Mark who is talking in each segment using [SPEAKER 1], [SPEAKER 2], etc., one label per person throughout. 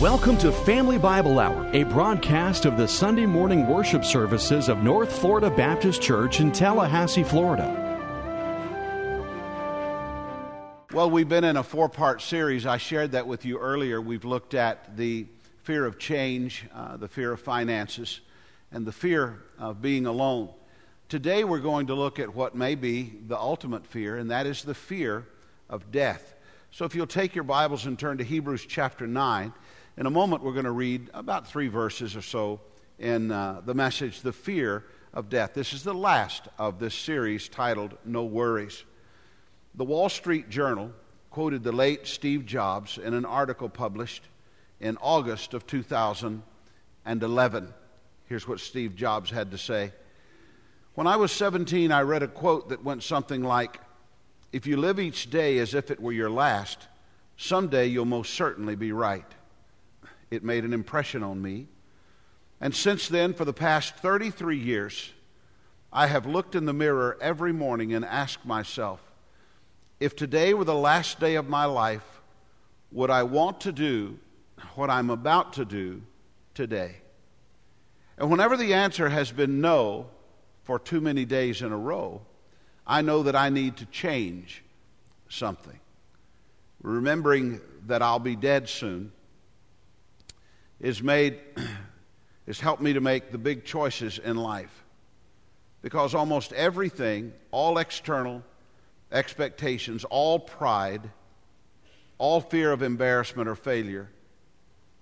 [SPEAKER 1] Welcome to Family Bible Hour, a broadcast of the Sunday morning worship services of North Florida Baptist Church in Tallahassee, Florida.
[SPEAKER 2] Well, we've been in a four part series. I shared that with you earlier. We've looked at the fear of change, uh, the fear of finances, and the fear of being alone. Today, we're going to look at what may be the ultimate fear, and that is the fear of death. So, if you'll take your Bibles and turn to Hebrews chapter 9, in a moment, we're going to read about three verses or so in uh, the message, The Fear of Death. This is the last of this series titled No Worries. The Wall Street Journal quoted the late Steve Jobs in an article published in August of 2011. Here's what Steve Jobs had to say. When I was 17, I read a quote that went something like If you live each day as if it were your last, someday you'll most certainly be right. It made an impression on me. And since then, for the past 33 years, I have looked in the mirror every morning and asked myself, if today were the last day of my life, would I want to do what I'm about to do today? And whenever the answer has been no for too many days in a row, I know that I need to change something. Remembering that I'll be dead soon, is made has helped me to make the big choices in life because almost everything all external expectations all pride all fear of embarrassment or failure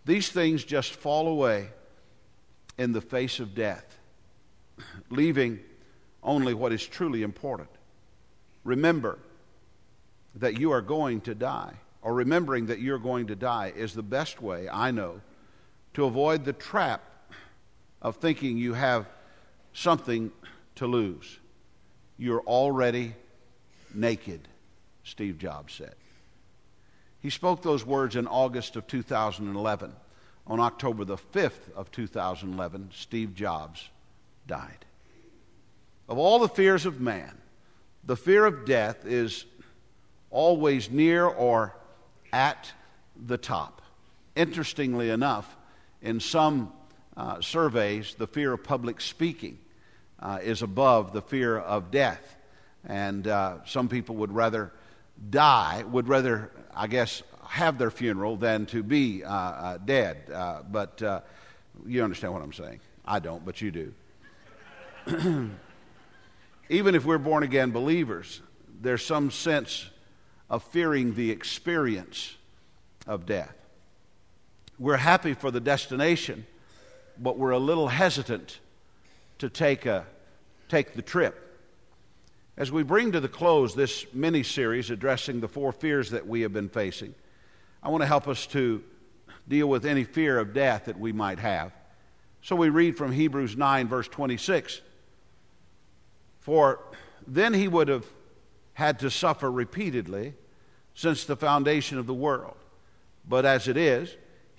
[SPEAKER 2] these things just fall away in the face of death leaving only what is truly important remember that you are going to die or remembering that you're going to die is the best way i know to avoid the trap of thinking you have something to lose. You're already naked, Steve Jobs said. He spoke those words in August of 2011. On October the 5th of 2011, Steve Jobs died. Of all the fears of man, the fear of death is always near or at the top. Interestingly enough, in some uh, surveys, the fear of public speaking uh, is above the fear of death. And uh, some people would rather die, would rather, I guess, have their funeral than to be uh, uh, dead. Uh, but you understand what I'm saying. I don't, but you do. Even if we're born again believers, there's some sense of fearing the experience of death. We're happy for the destination, but we're a little hesitant to take, a, take the trip. As we bring to the close this mini series addressing the four fears that we have been facing, I want to help us to deal with any fear of death that we might have. So we read from Hebrews 9, verse 26. For then he would have had to suffer repeatedly since the foundation of the world. But as it is,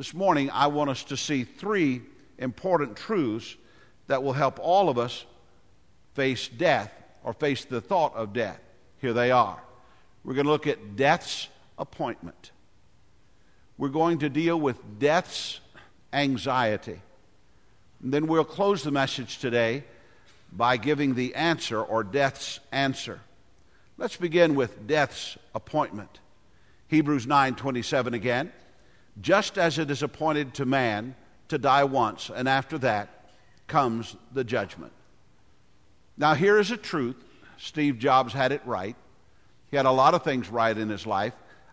[SPEAKER 2] This morning, I want us to see three important truths that will help all of us face death or face the thought of death. Here they are. We're going to look at death's appointment. We're going to deal with death's anxiety. And then we'll close the message today by giving the answer or death's answer. Let's begin with death's appointment. Hebrews 9:27 again just as it is appointed to man to die once, and after that comes the judgment. Now, here is a truth. Steve Jobs had it right. He had a lot of things right in his life.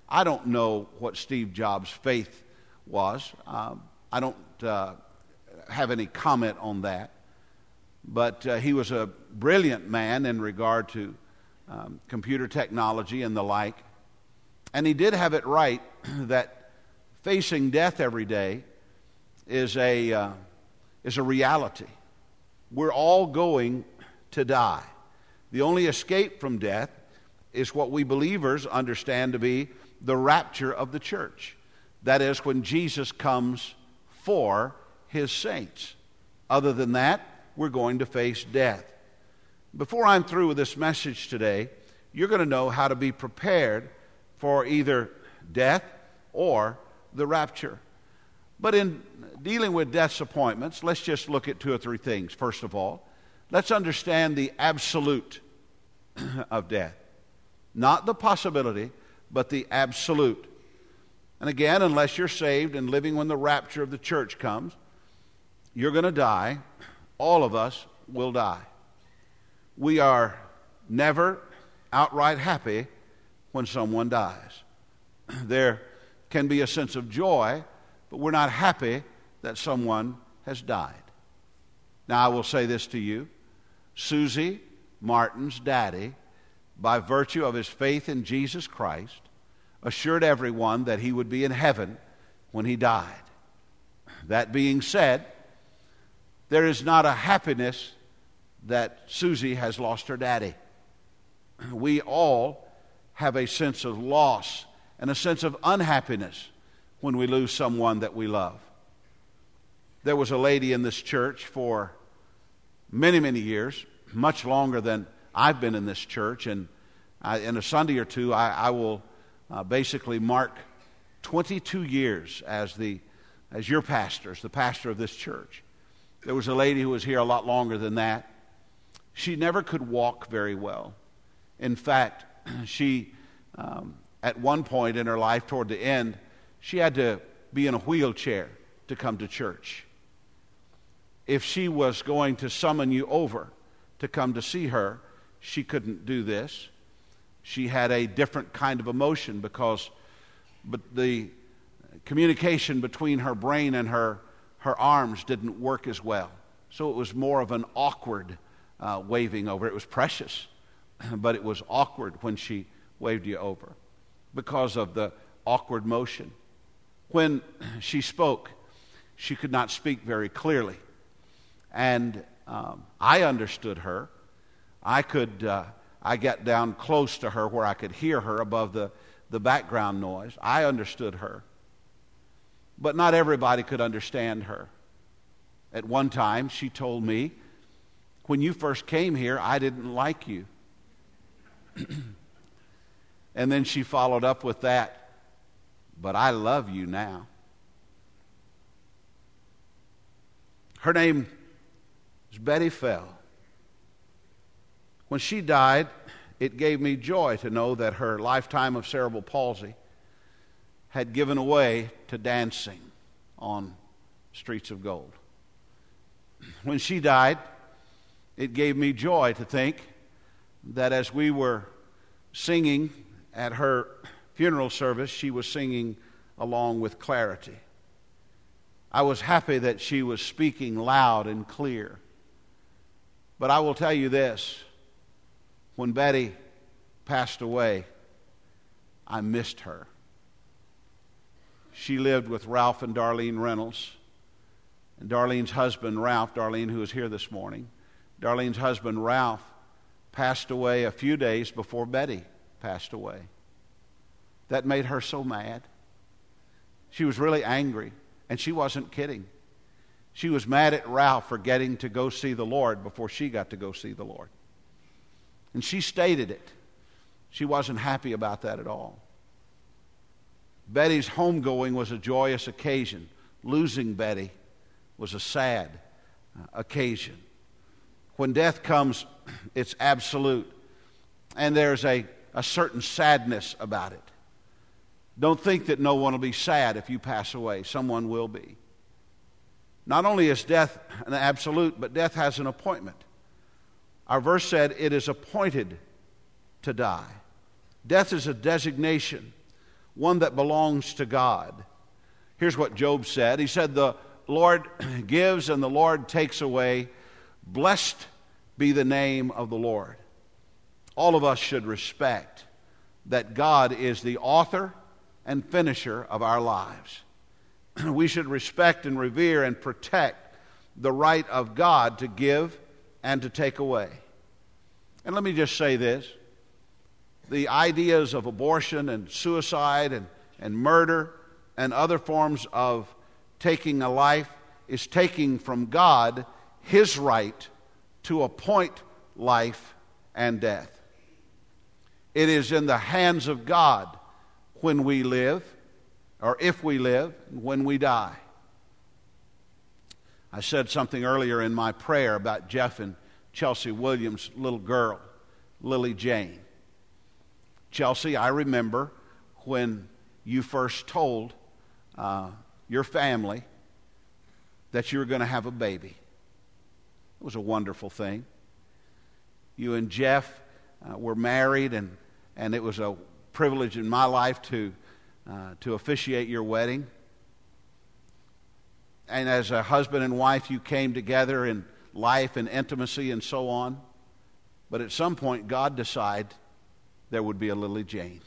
[SPEAKER 2] I don't know what Steve Jobs' faith was. Um, I don't uh, have any comment on that. But uh, he was a brilliant man in regard to um, computer technology and the like. And he did have it right that facing death every day is a, uh, is a reality. We're all going to die. The only escape from death is what we believers understand to be the rapture of the church. That is when Jesus comes for his saints. Other than that, we're going to face death. Before I'm through with this message today, you're going to know how to be prepared for either death or the rapture. But in dealing with death's appointments, let's just look at two or three things. First of all, let's understand the absolute of death, not the possibility, but the absolute. And again, unless you're saved and living when the rapture of the church comes, you're going to die. All of us will die. We are never outright happy when someone dies. There can be a sense of joy, but we're not happy that someone has died. Now, I will say this to you Susie Martin's daddy, by virtue of his faith in Jesus Christ, assured everyone that he would be in heaven when he died. That being said, there is not a happiness that Susie has lost her daddy. We all have a sense of loss and a sense of unhappiness when we lose someone that we love. There was a lady in this church for many, many years, much longer than I've been in this church, and I, in a Sunday or two, I, I will uh, basically mark 22 years as the as your pastor, as the pastor of this church. There was a lady who was here a lot longer than that. She never could walk very well. In fact, she um, at one point in her life toward the end, she had to be in a wheelchair to come to church. If she was going to summon you over to come to see her, she couldn't do this. She had a different kind of emotion because but the communication between her brain and her, her arms didn't work as well. So it was more of an awkward uh, waving over. It was precious, but it was awkward when she waved you over because of the awkward motion. When she spoke, she could not speak very clearly. And um, I understood her. I could, uh, I got down close to her where I could hear her above the, the background noise. I understood her. But not everybody could understand her. At one time, she told me, When you first came here, I didn't like you. And then she followed up with that, but I love you now. Her name is Betty Fell. When she died, it gave me joy to know that her lifetime of cerebral palsy had given way to dancing on streets of gold. When she died, it gave me joy to think that as we were singing at her funeral service, she was singing along with clarity. I was happy that she was speaking loud and clear. But I will tell you this when Betty passed away, I missed her. She lived with Ralph and Darlene Reynolds. And Darlene's husband, Ralph, Darlene, who is here this morning, Darlene's husband, Ralph, passed away a few days before Betty passed away. That made her so mad. She was really angry, and she wasn't kidding. She was mad at Ralph for getting to go see the Lord before she got to go see the Lord. And she stated it. She wasn't happy about that at all. Betty's homegoing was a joyous occasion. Losing Betty was a sad uh, occasion. When death comes, it's absolute. And there's a a certain sadness about it. Don't think that no one will be sad if you pass away. Someone will be. Not only is death an absolute, but death has an appointment. Our verse said, It is appointed to die. Death is a designation, one that belongs to God. Here's what Job said He said, The Lord gives and the Lord takes away. Blessed be the name of the Lord all of us should respect that God is the author and finisher of our lives. we should respect and revere and protect the right of God to give and to take away. And let me just say this the ideas of abortion and suicide and, and murder and other forms of taking a life is taking from God his right to appoint life and death. It is in the hands of God when we live, or if we live, when we die. I said something earlier in my prayer about Jeff and Chelsea Williams' little girl, Lily Jane. Chelsea, I remember when you first told uh, your family that you were going to have a baby. It was a wonderful thing. You and Jeff uh, were married, and and it was a privilege in my life to, uh, to officiate your wedding. And as a husband and wife, you came together in life and intimacy and so on. But at some point, God decided there would be a Lily Jane.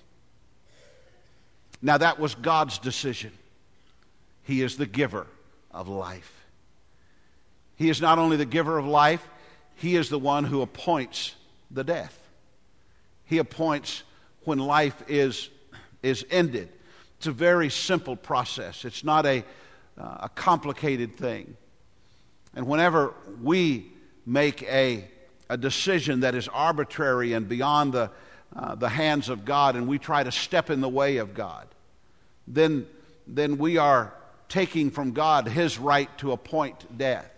[SPEAKER 2] Now, that was God's decision. He is the giver of life. He is not only the giver of life, He is the one who appoints the death he appoints when life is, is ended. It's a very simple process, it's not a, uh, a complicated thing. And whenever we make a, a decision that is arbitrary and beyond the, uh, the hands of God and we try to step in the way of God, then, then we are taking from God his right to appoint death.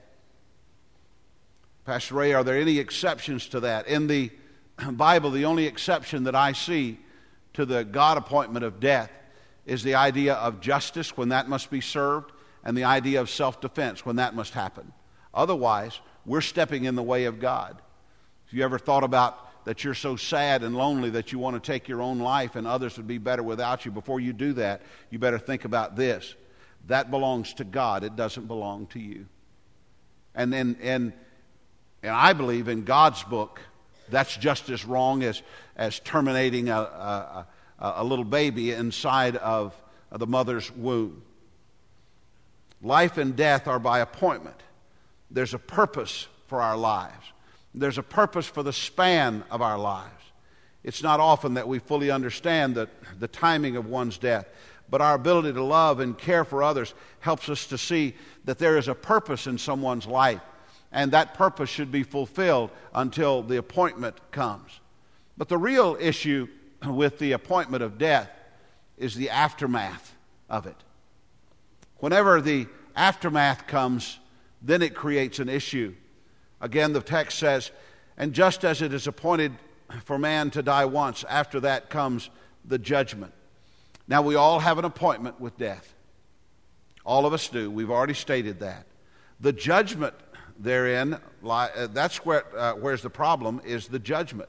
[SPEAKER 2] Pastor Ray, are there any exceptions to that? In the Bible, the only exception that I see to the God appointment of death is the idea of justice when that must be served and the idea of self defense when that must happen. Otherwise, we're stepping in the way of God. If you ever thought about that you're so sad and lonely that you want to take your own life and others would be better without you, before you do that, you better think about this. That belongs to God, it doesn't belong to you. And, and, and, and I believe in God's book that's just as wrong as, as terminating a, a, a little baby inside of the mother's womb. Life and death are by appointment. There's a purpose for our lives, there's a purpose for the span of our lives. It's not often that we fully understand the, the timing of one's death, but our ability to love and care for others helps us to see that there is a purpose in someone's life and that purpose should be fulfilled until the appointment comes. But the real issue with the appointment of death is the aftermath of it. Whenever the aftermath comes, then it creates an issue. Again, the text says, And just as it is appointed for man to die once, after that comes the judgment. Now, we all have an appointment with death. All of us do. We've already stated that. The judgment therein, uh, that's where, uh, where's the problem, is the judgment.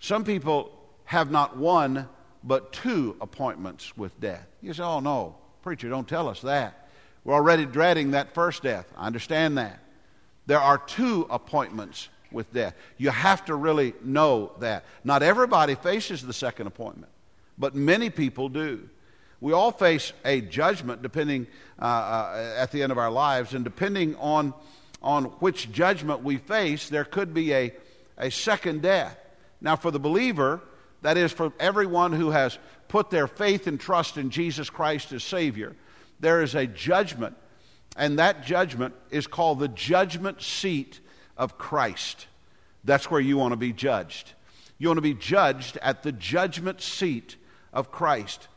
[SPEAKER 2] Some people have not one, but two appointments with death. You say, oh no, preacher, don't tell us that. We're already dreading that first death. I understand that. There are two appointments with death. You have to really know that. Not everybody faces the second appointment, but many people do. We all face a judgment depending uh, uh, at the end of our lives, and depending on on which judgment we face, there could be a, a second death. Now, for the believer, that is, for everyone who has put their faith and trust in Jesus Christ as Savior, there is a judgment, and that judgment is called the judgment seat of Christ. That's where you want to be judged. You want to be judged at the judgment seat of Christ.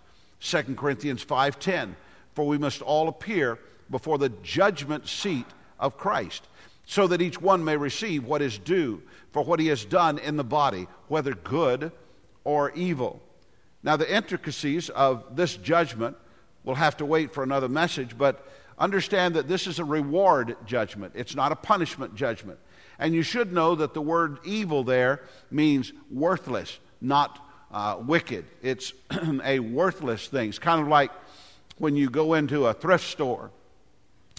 [SPEAKER 2] 2 Corinthians 5:10 For we must all appear before the judgment seat of Christ, so that each one may receive what is due for what he has done in the body, whether good or evil. Now, the intricacies of this judgment will have to wait for another message, but understand that this is a reward judgment, it's not a punishment judgment. And you should know that the word evil there means worthless, not uh, wicked. It's a worthless thing. It's kind of like when you go into a thrift store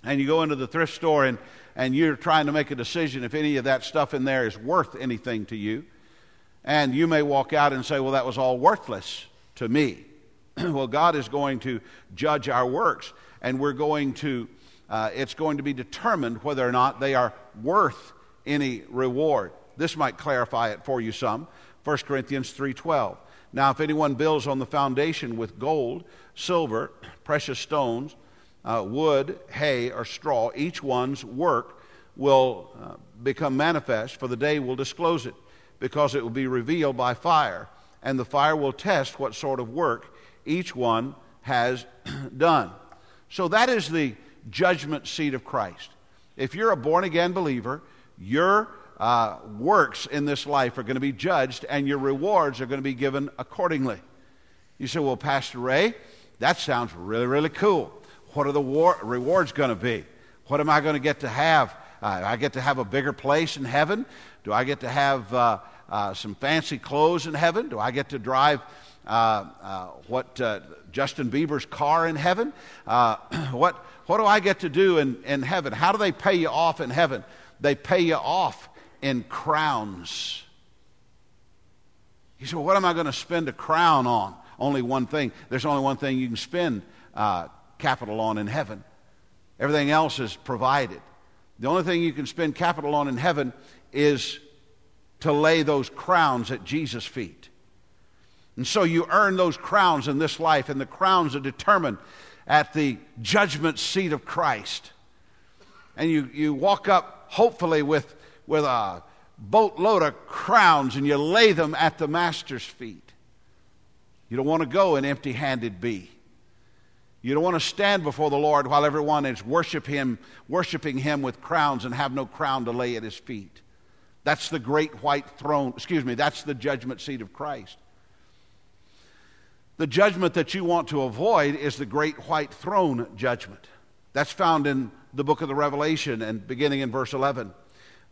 [SPEAKER 2] and you go into the thrift store and, and you're trying to make a decision if any of that stuff in there is worth anything to you. And you may walk out and say, Well, that was all worthless to me. well, God is going to judge our works, and we're going to, uh, it's going to be determined whether or not they are worth any reward. This might clarify it for you some. 1 Corinthians 3:12. Now if anyone builds on the foundation with gold, silver, precious stones, uh, wood, hay, or straw, each one's work will uh, become manifest, for the day will disclose it, because it will be revealed by fire, and the fire will test what sort of work each one has done. So that is the judgment seat of Christ. If you're a born again believer, your uh, works in this life are going to be judged, and your rewards are going to be given accordingly. You say, Well, Pastor Ray, that sounds really, really cool. What are the war- rewards going to be? What am I going to get to have? Uh, I get to have a bigger place in heaven? Do I get to have uh, uh, some fancy clothes in heaven? Do I get to drive uh, uh, what uh, Justin Bieber's car in heaven? what, what do I get to do in, in heaven? How do they pay you off in heaven? They pay you off in crowns. He said, what am I going to spend a crown on? Only one thing. There's only one thing you can spend uh, capital on in heaven. Everything else is provided. The only thing you can spend capital on in heaven is to lay those crowns at Jesus' feet. And so you earn those crowns in this life, and the crowns are determined at the judgment seat of Christ. And you, you walk up, hopefully, with, with a boatload of crowns and you lay them at the Master's feet. You don't want to go an empty handed bee. You don't want to stand before the Lord while everyone is worship him, worshiping him with crowns and have no crown to lay at his feet. That's the great white throne, excuse me, that's the judgment seat of Christ. The judgment that you want to avoid is the great white throne judgment. That's found in the book of the Revelation and beginning in verse 11.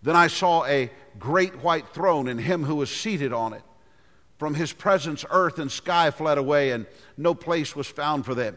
[SPEAKER 2] Then I saw a great white throne and him who was seated on it. From his presence, earth and sky fled away, and no place was found for them.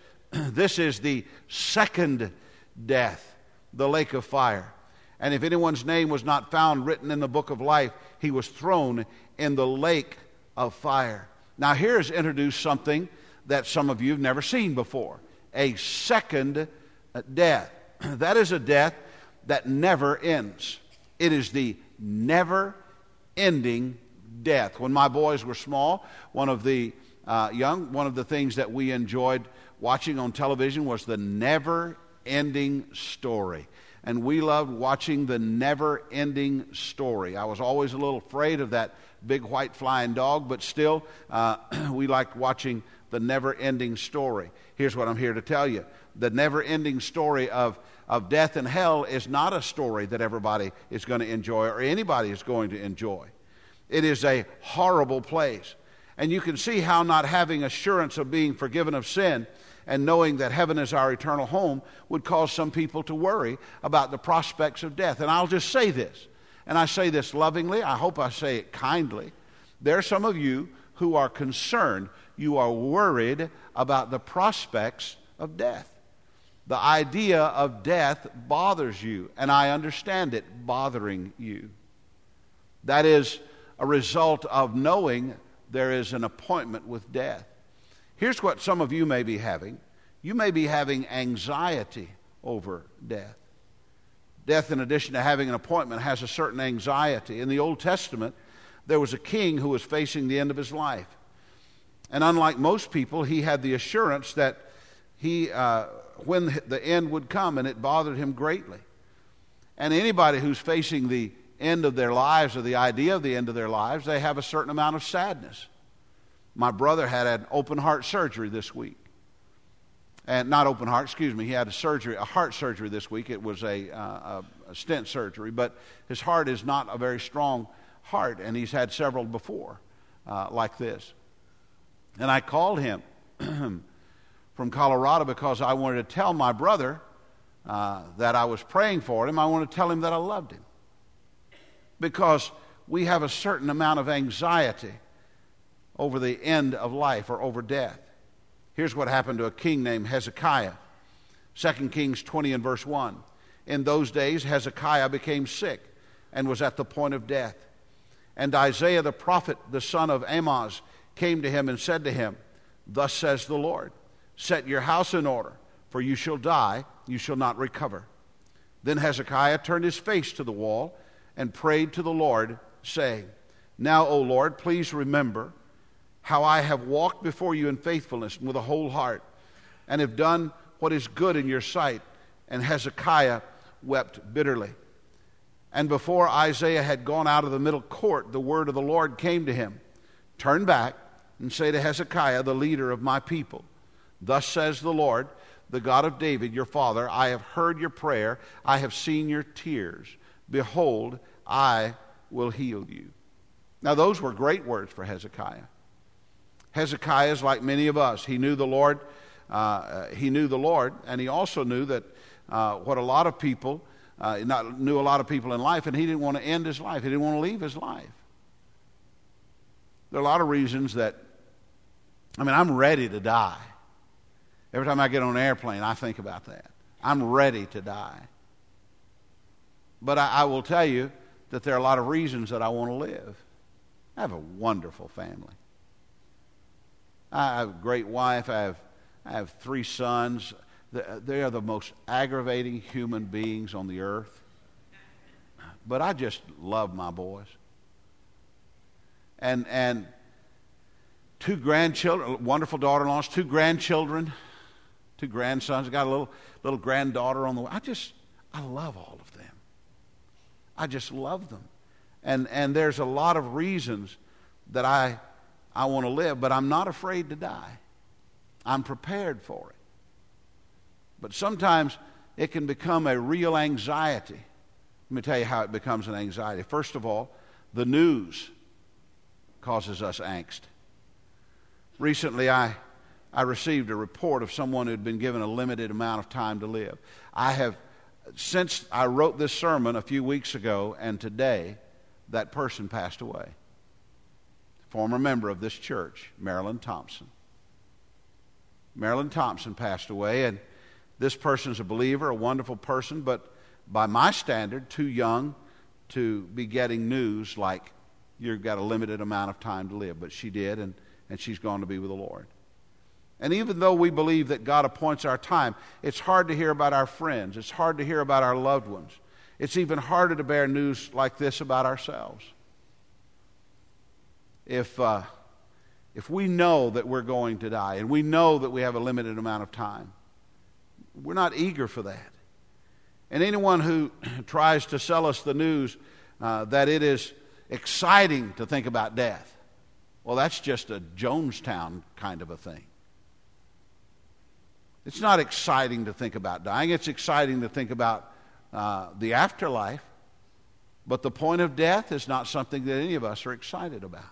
[SPEAKER 2] this is the second death, the lake of fire. And if anyone's name was not found written in the book of life, he was thrown in the lake of fire. Now, here is introduced something that some of you have never seen before a second death. That is a death that never ends. It is the never ending death. When my boys were small, one of the uh, young, one of the things that we enjoyed watching on television was the never ending story. And we loved watching the never ending story. I was always a little afraid of that big white flying dog, but still, uh, we liked watching the never ending story. Here's what I'm here to tell you the never ending story of, of death and hell is not a story that everybody is going to enjoy or anybody is going to enjoy. It is a horrible place. And you can see how not having assurance of being forgiven of sin and knowing that heaven is our eternal home would cause some people to worry about the prospects of death. And I'll just say this, and I say this lovingly, I hope I say it kindly. There are some of you who are concerned, you are worried about the prospects of death. The idea of death bothers you, and I understand it bothering you. That is a result of knowing there is an appointment with death. Here's what some of you may be having you may be having anxiety over death. Death, in addition to having an appointment, has a certain anxiety. In the Old Testament, there was a king who was facing the end of his life. And unlike most people, he had the assurance that he, uh, when the end would come, and it bothered him greatly. And anybody who's facing the end of their lives or the idea of the end of their lives, they have a certain amount of sadness. My brother had an open heart surgery this week. And not open heart, excuse me. He had a surgery, a heart surgery this week. It was a, uh, a, a stent surgery, but his heart is not a very strong heart, and he's had several before uh, like this. And I called him from Colorado because I wanted to tell my brother uh, that I was praying for him. I wanted to tell him that I loved him because we have a certain amount of anxiety over the end of life or over death. Here's what happened to a king named Hezekiah. 2 Kings 20 and verse 1. In those days, Hezekiah became sick and was at the point of death. And Isaiah the prophet, the son of Amoz, came to him and said to him, Thus says the Lord, set your house in order, for you shall die, you shall not recover. Then Hezekiah turned his face to the wall and prayed to the Lord, saying, Now, O Lord, please remember how I have walked before you in faithfulness and with a whole heart, and have done what is good in your sight. And Hezekiah wept bitterly. And before Isaiah had gone out of the middle court, the word of the Lord came to him Turn back and say to Hezekiah, the leader of my people, Thus says the Lord, the God of David, your father, I have heard your prayer, I have seen your tears. Behold, I will heal you. Now, those were great words for Hezekiah. Hezekiah is like many of us. He knew the Lord. Uh, uh, he knew the Lord, and he also knew that uh, what a lot of people uh, not, knew a lot of people in life, and he didn't want to end his life. He didn't want to leave his life. There are a lot of reasons that. I mean, I'm ready to die. Every time I get on an airplane, I think about that. I'm ready to die. But I, I will tell you that there are a lot of reasons that I want to live. I have a wonderful family. I have a great wife. I have, I have three sons. They are the most aggravating human beings on the earth. But I just love my boys. And, and two grandchildren, wonderful daughter in laws, two grandchildren, two grandsons. I got a little, little granddaughter on the way. I just, I love all of them. I just love them. And, and there's a lot of reasons that I I want to live, but I'm not afraid to die. I'm prepared for it. But sometimes it can become a real anxiety. Let me tell you how it becomes an anxiety. First of all, the news causes us angst. Recently, I, I received a report of someone who had been given a limited amount of time to live. I have, since I wrote this sermon a few weeks ago and today, that person passed away former member of this church, Marilyn Thompson. Marilyn Thompson passed away, and this person's a believer, a wonderful person, but by my standard, too young to be getting news like you've got a limited amount of time to live. But she did, and, and she's gone to be with the Lord. And even though we believe that God appoints our time, it's hard to hear about our friends, it's hard to hear about our loved ones, it's even harder to bear news like this about ourselves if, uh, if we know that we're going to die and we know that we have a limited amount of time, we're not eager for that. And anyone who tries to sell us the news uh, that it is exciting to think about death, well, that's just a Jonestown kind of a thing. It's not exciting to think about dying, it's exciting to think about uh, the afterlife. But the point of death is not something that any of us are excited about.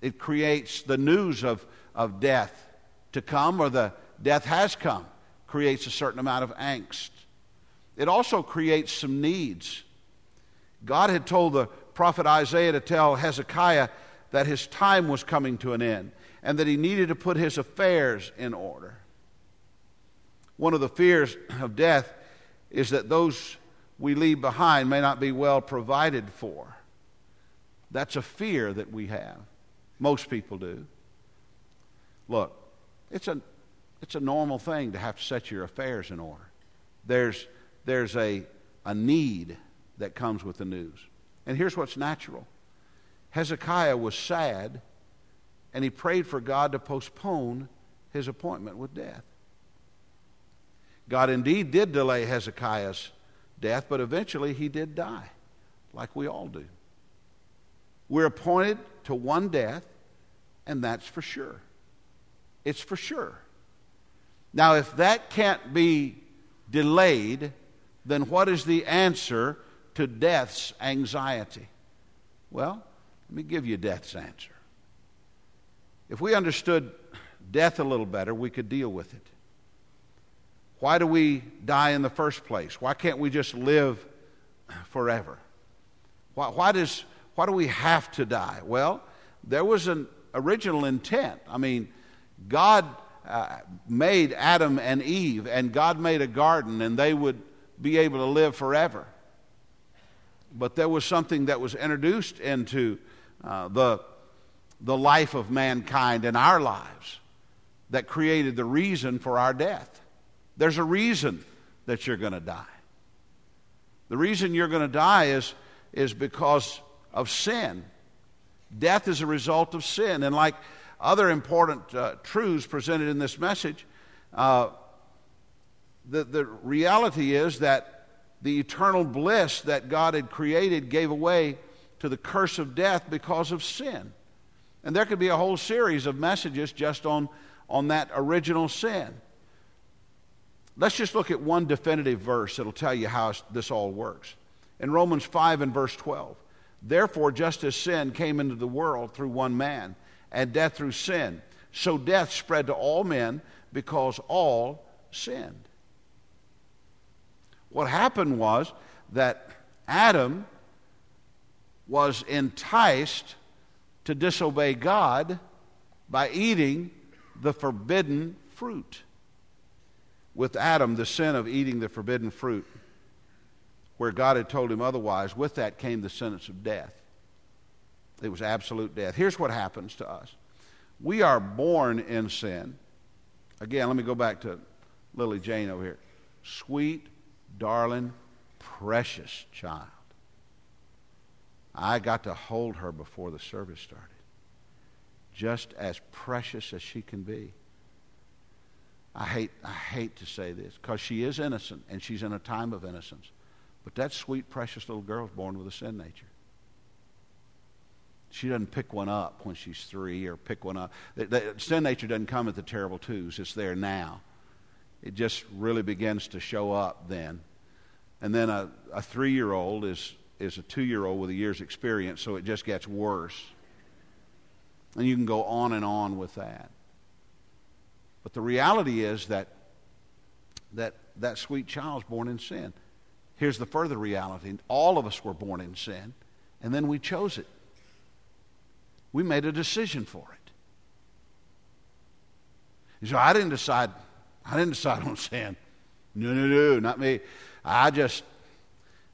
[SPEAKER 2] It creates the news of, of death to come or the death has come, creates a certain amount of angst. It also creates some needs. God had told the prophet Isaiah to tell Hezekiah that his time was coming to an end and that he needed to put his affairs in order. One of the fears of death is that those we leave behind may not be well provided for. That's a fear that we have. Most people do. Look, it's a, it's a normal thing to have to set your affairs in order. There's, there's a, a need that comes with the news. And here's what's natural Hezekiah was sad, and he prayed for God to postpone his appointment with death. God indeed did delay Hezekiah's death, but eventually he did die, like we all do. We're appointed to one death, and that's for sure. It's for sure. Now, if that can't be delayed, then what is the answer to death's anxiety? Well, let me give you death's answer. If we understood death a little better, we could deal with it. Why do we die in the first place? Why can't we just live forever? Why, why does why do we have to die? Well, there was an original intent. I mean, God uh, made Adam and Eve, and God made a garden, and they would be able to live forever. But there was something that was introduced into uh, the, the life of mankind and our lives that created the reason for our death. There's a reason that you're going to die. The reason you're going to die is, is because of sin. Death is a result of sin. And like other important uh, truths presented in this message, uh, the, the reality is that the eternal bliss that God had created gave away to the curse of death because of sin. And there could be a whole series of messages just on, on that original sin. Let's just look at one definitive verse that'll tell you how this all works. In Romans 5 and verse 12, Therefore, just as sin came into the world through one man, and death through sin, so death spread to all men because all sinned. What happened was that Adam was enticed to disobey God by eating the forbidden fruit. With Adam, the sin of eating the forbidden fruit where God had told him otherwise, with that came the sentence of death. It was absolute death. Here's what happens to us we are born in sin. Again, let me go back to Lily Jane over here. Sweet, darling, precious child. I got to hold her before the service started. Just as precious as she can be. I hate, I hate to say this because she is innocent and she's in a time of innocence. But that sweet, precious little girl is born with a sin nature. She doesn't pick one up when she's three or pick one up. The, the, sin nature doesn't come at the terrible twos, it's there now. It just really begins to show up then. And then a, a three year old is, is a two year old with a year's experience, so it just gets worse. And you can go on and on with that. But the reality is that, that that sweet is born in sin. Here's the further reality all of us were born in sin, and then we chose it. We made a decision for it. And so I didn't decide, I didn't decide on sin. No, no, no, not me. I just,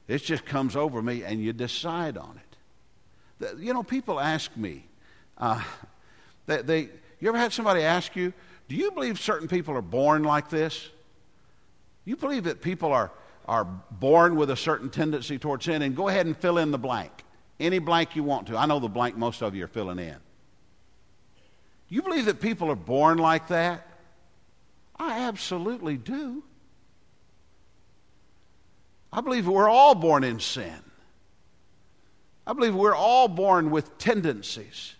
[SPEAKER 2] it just comes over me, and you decide on it. You know, people ask me, uh, they, they, you ever had somebody ask you, do you believe certain people are born like this? You believe that people are are born with a certain tendency towards sin, and go ahead and fill in the blank. Any blank you want to. I know the blank most of you are filling in. Do you believe that people are born like that? I absolutely do. I believe we're all born in sin. I believe we're all born with tendencies.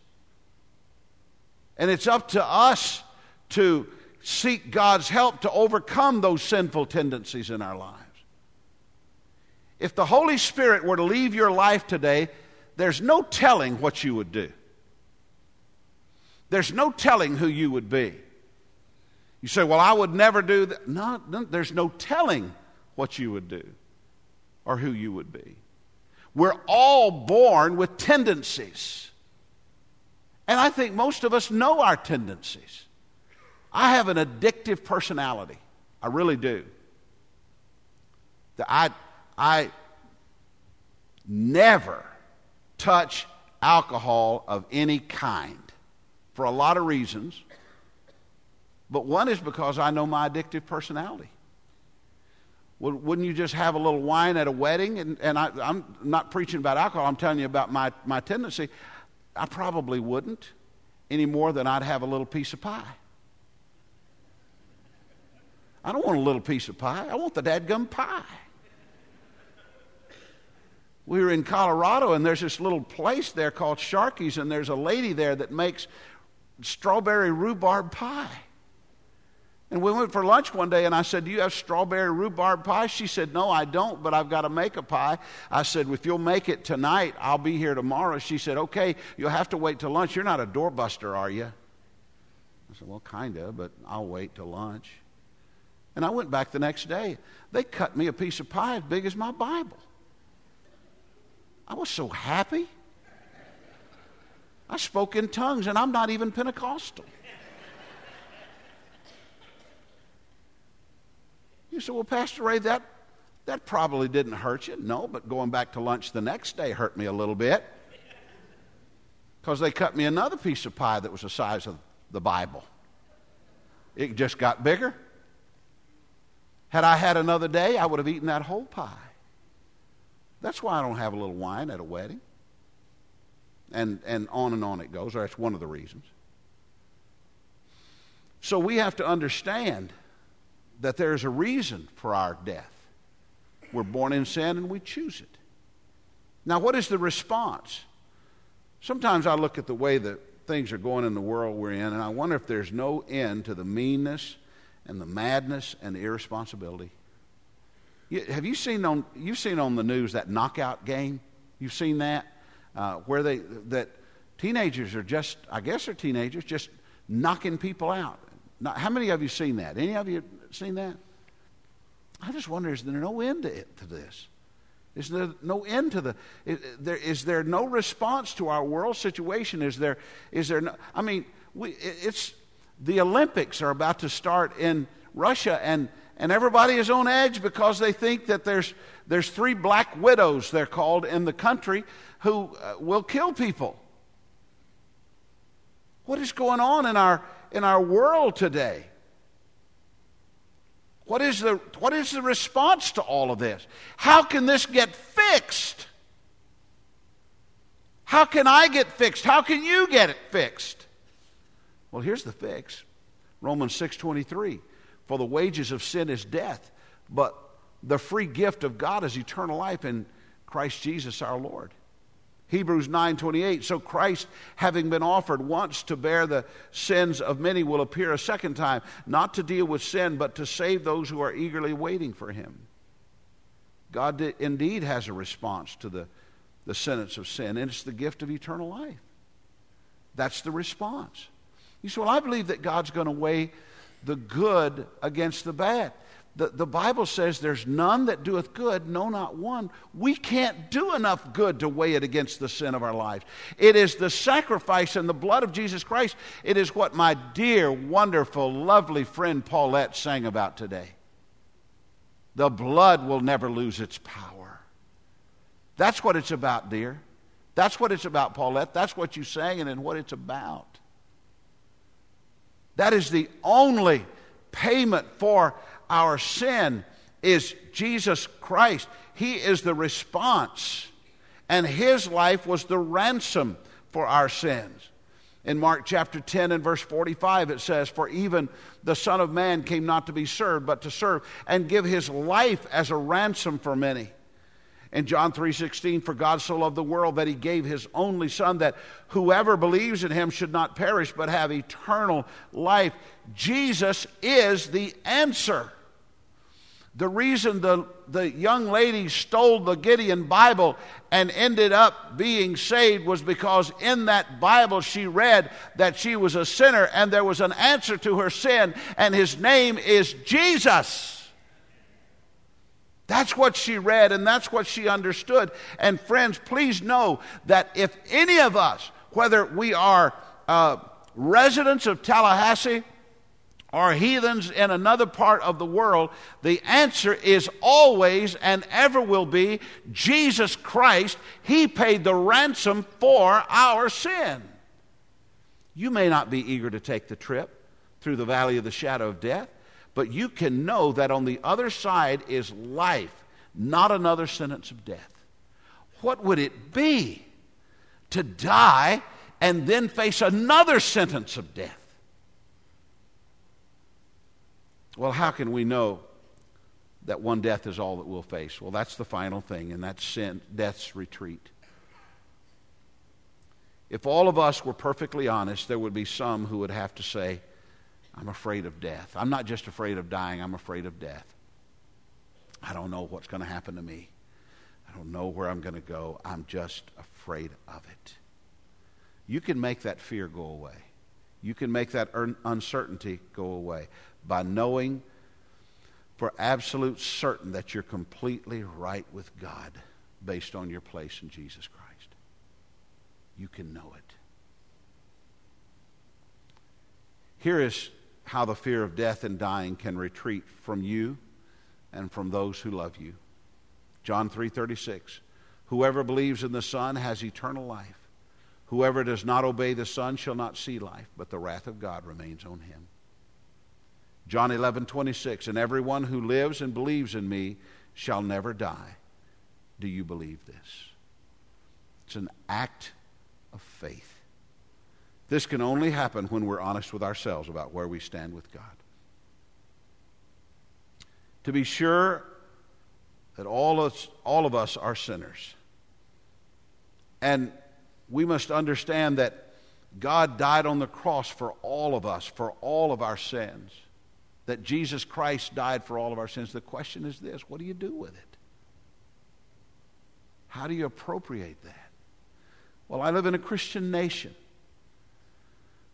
[SPEAKER 2] And it's up to us to seek God's help to overcome those sinful tendencies in our lives. If the Holy Spirit were to leave your life today, there's no telling what you would do. There's no telling who you would be. You say, Well, I would never do that. No, no, there's no telling what you would do or who you would be. We're all born with tendencies. And I think most of us know our tendencies. I have an addictive personality. I really do. I, I never touch alcohol of any kind for a lot of reasons. But one is because I know my addictive personality. Wouldn't you just have a little wine at a wedding? And, and I, am not preaching about alcohol, I'm telling you about my, my tendency. I probably wouldn't any more than I'd have a little piece of pie. I don't want a little piece of pie, I want the dadgum pie we were in Colorado, and there's this little place there called Sharkey's, and there's a lady there that makes strawberry rhubarb pie. And we went for lunch one day, and I said, Do you have strawberry rhubarb pie? She said, No, I don't, but I've got to make a pie. I said, If you'll make it tonight, I'll be here tomorrow. She said, Okay, you'll have to wait till lunch. You're not a doorbuster, are you? I said, Well, kind of, but I'll wait till lunch. And I went back the next day. They cut me a piece of pie as big as my Bible. I was so happy. I spoke in tongues, and I'm not even Pentecostal. You say, Well, Pastor Ray, that, that probably didn't hurt you. No, but going back to lunch the next day hurt me a little bit because they cut me another piece of pie that was the size of the Bible. It just got bigger. Had I had another day, I would have eaten that whole pie. That's why I don't have a little wine at a wedding. And, and on and on it goes. That's one of the reasons. So we have to understand that there is a reason for our death. We're born in sin and we choose it. Now, what is the response? Sometimes I look at the way that things are going in the world we're in, and I wonder if there's no end to the meanness and the madness and the irresponsibility have you seen on you've seen on the news that knockout game? You've seen that uh, where they that teenagers are just I guess they're teenagers just knocking people out. how many of you seen that? Any of you seen that? I just wonder is there no end to, it, to this? Is there no end to the? Is there, is there no response to our world situation? Is there? Is there? No, I mean, we, it's the Olympics are about to start in Russia, and and everybody is on edge because they think that there's, there's three black widows, they're called, in the country who uh, will kill people. What is going on in our, in our world today? What is, the, what is the response to all of this? How can this get fixed? How can I get fixed? How can you get it fixed? Well, here's the fix. Romans 6:23 for the wages of sin is death, but the free gift of God is eternal life in Christ Jesus our Lord. Hebrews 9:28 So Christ having been offered once to bear the sins of many will appear a second time not to deal with sin but to save those who are eagerly waiting for him. God did, indeed has a response to the the sentence of sin and it's the gift of eternal life. That's the response. You say, "Well, I believe that God's going to weigh the good against the bad. The, the Bible says there's none that doeth good, no, not one. We can't do enough good to weigh it against the sin of our lives. It is the sacrifice and the blood of Jesus Christ. It is what my dear, wonderful, lovely friend Paulette sang about today. The blood will never lose its power. That's what it's about, dear. That's what it's about, Paulette. That's what you sang and what it's about. That is the only payment for our sin is Jesus Christ. He is the response, and His life was the ransom for our sins. In Mark chapter 10 and verse 45, it says, For even the Son of Man came not to be served, but to serve, and give His life as a ransom for many in John 3:16 for God so loved the world that he gave his only son that whoever believes in him should not perish but have eternal life. Jesus is the answer. The reason the, the young lady stole the Gideon Bible and ended up being saved was because in that Bible she read that she was a sinner and there was an answer to her sin, and his name is Jesus. That's what she read and that's what she understood. And friends, please know that if any of us, whether we are uh, residents of Tallahassee or heathens in another part of the world, the answer is always and ever will be Jesus Christ. He paid the ransom for our sin. You may not be eager to take the trip through the valley of the shadow of death. But you can know that on the other side is life, not another sentence of death. What would it be to die and then face another sentence of death? Well, how can we know that one death is all that we'll face? Well, that's the final thing, and that's sin, death's retreat. If all of us were perfectly honest, there would be some who would have to say, I'm afraid of death. I'm not just afraid of dying, I'm afraid of death. I don't know what's going to happen to me. I don't know where I'm going to go. I'm just afraid of it. You can make that fear go away. You can make that uncertainty go away by knowing for absolute certain that you're completely right with God based on your place in Jesus Christ. You can know it. Here is how the fear of death and dying can retreat from you and from those who love you. John 3:36 Whoever believes in the Son has eternal life. Whoever does not obey the Son shall not see life, but the wrath of God remains on him. John 11:26 And everyone who lives and believes in me shall never die. Do you believe this? It's an act of faith. This can only happen when we're honest with ourselves about where we stand with God. To be sure that all, us, all of us are sinners. And we must understand that God died on the cross for all of us, for all of our sins. That Jesus Christ died for all of our sins. The question is this what do you do with it? How do you appropriate that? Well, I live in a Christian nation.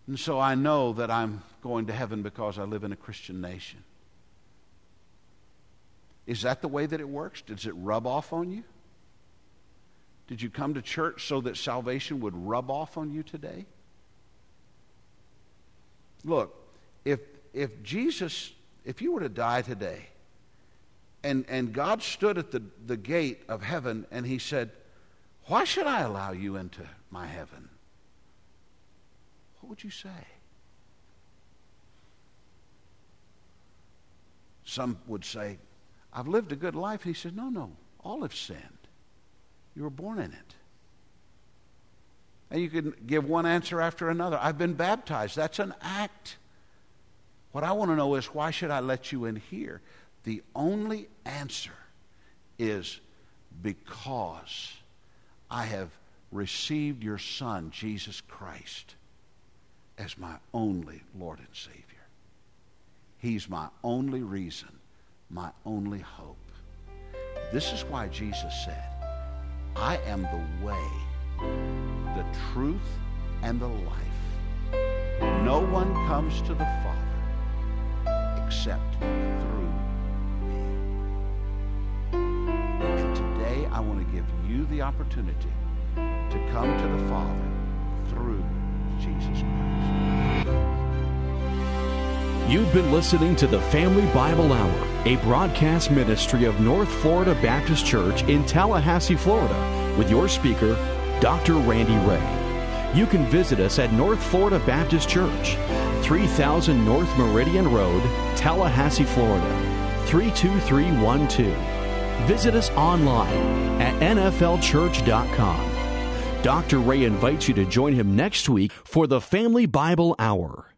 [SPEAKER 2] And so I know that I'm going to heaven because I live in a Christian nation. Is that the way that it works? Does it rub off on you? Did you come to church so that salvation would rub off on you today? Look, if, if Jesus, if you were to die today, and, and God stood at the, the gate of heaven and he said, Why should I allow you into my heaven? What would you say? Some would say, I've lived a good life. He said, No, no, all have sinned. You were born in it. And you can give one answer after another. I've been baptized. That's an act. What I want to know is why should I let you in here? The only answer is because I have received your Son, Jesus Christ, as my only Lord and Savior. He's my only reason, my only hope. This is why Jesus said, I am the way, the truth, and the life. No one comes to the Father except through me. And today I want to give you the opportunity to come to the Father through Jesus Christ.
[SPEAKER 1] You've been listening to the Family Bible Hour, a broadcast ministry of North Florida Baptist Church in Tallahassee, Florida, with your speaker, Dr. Randy Ray. You can visit us at North Florida Baptist Church, 3000 North Meridian Road, Tallahassee, Florida, 32312. Visit us online at nflchurch.com Dr. Ray invites you to join him next week for the Family Bible Hour.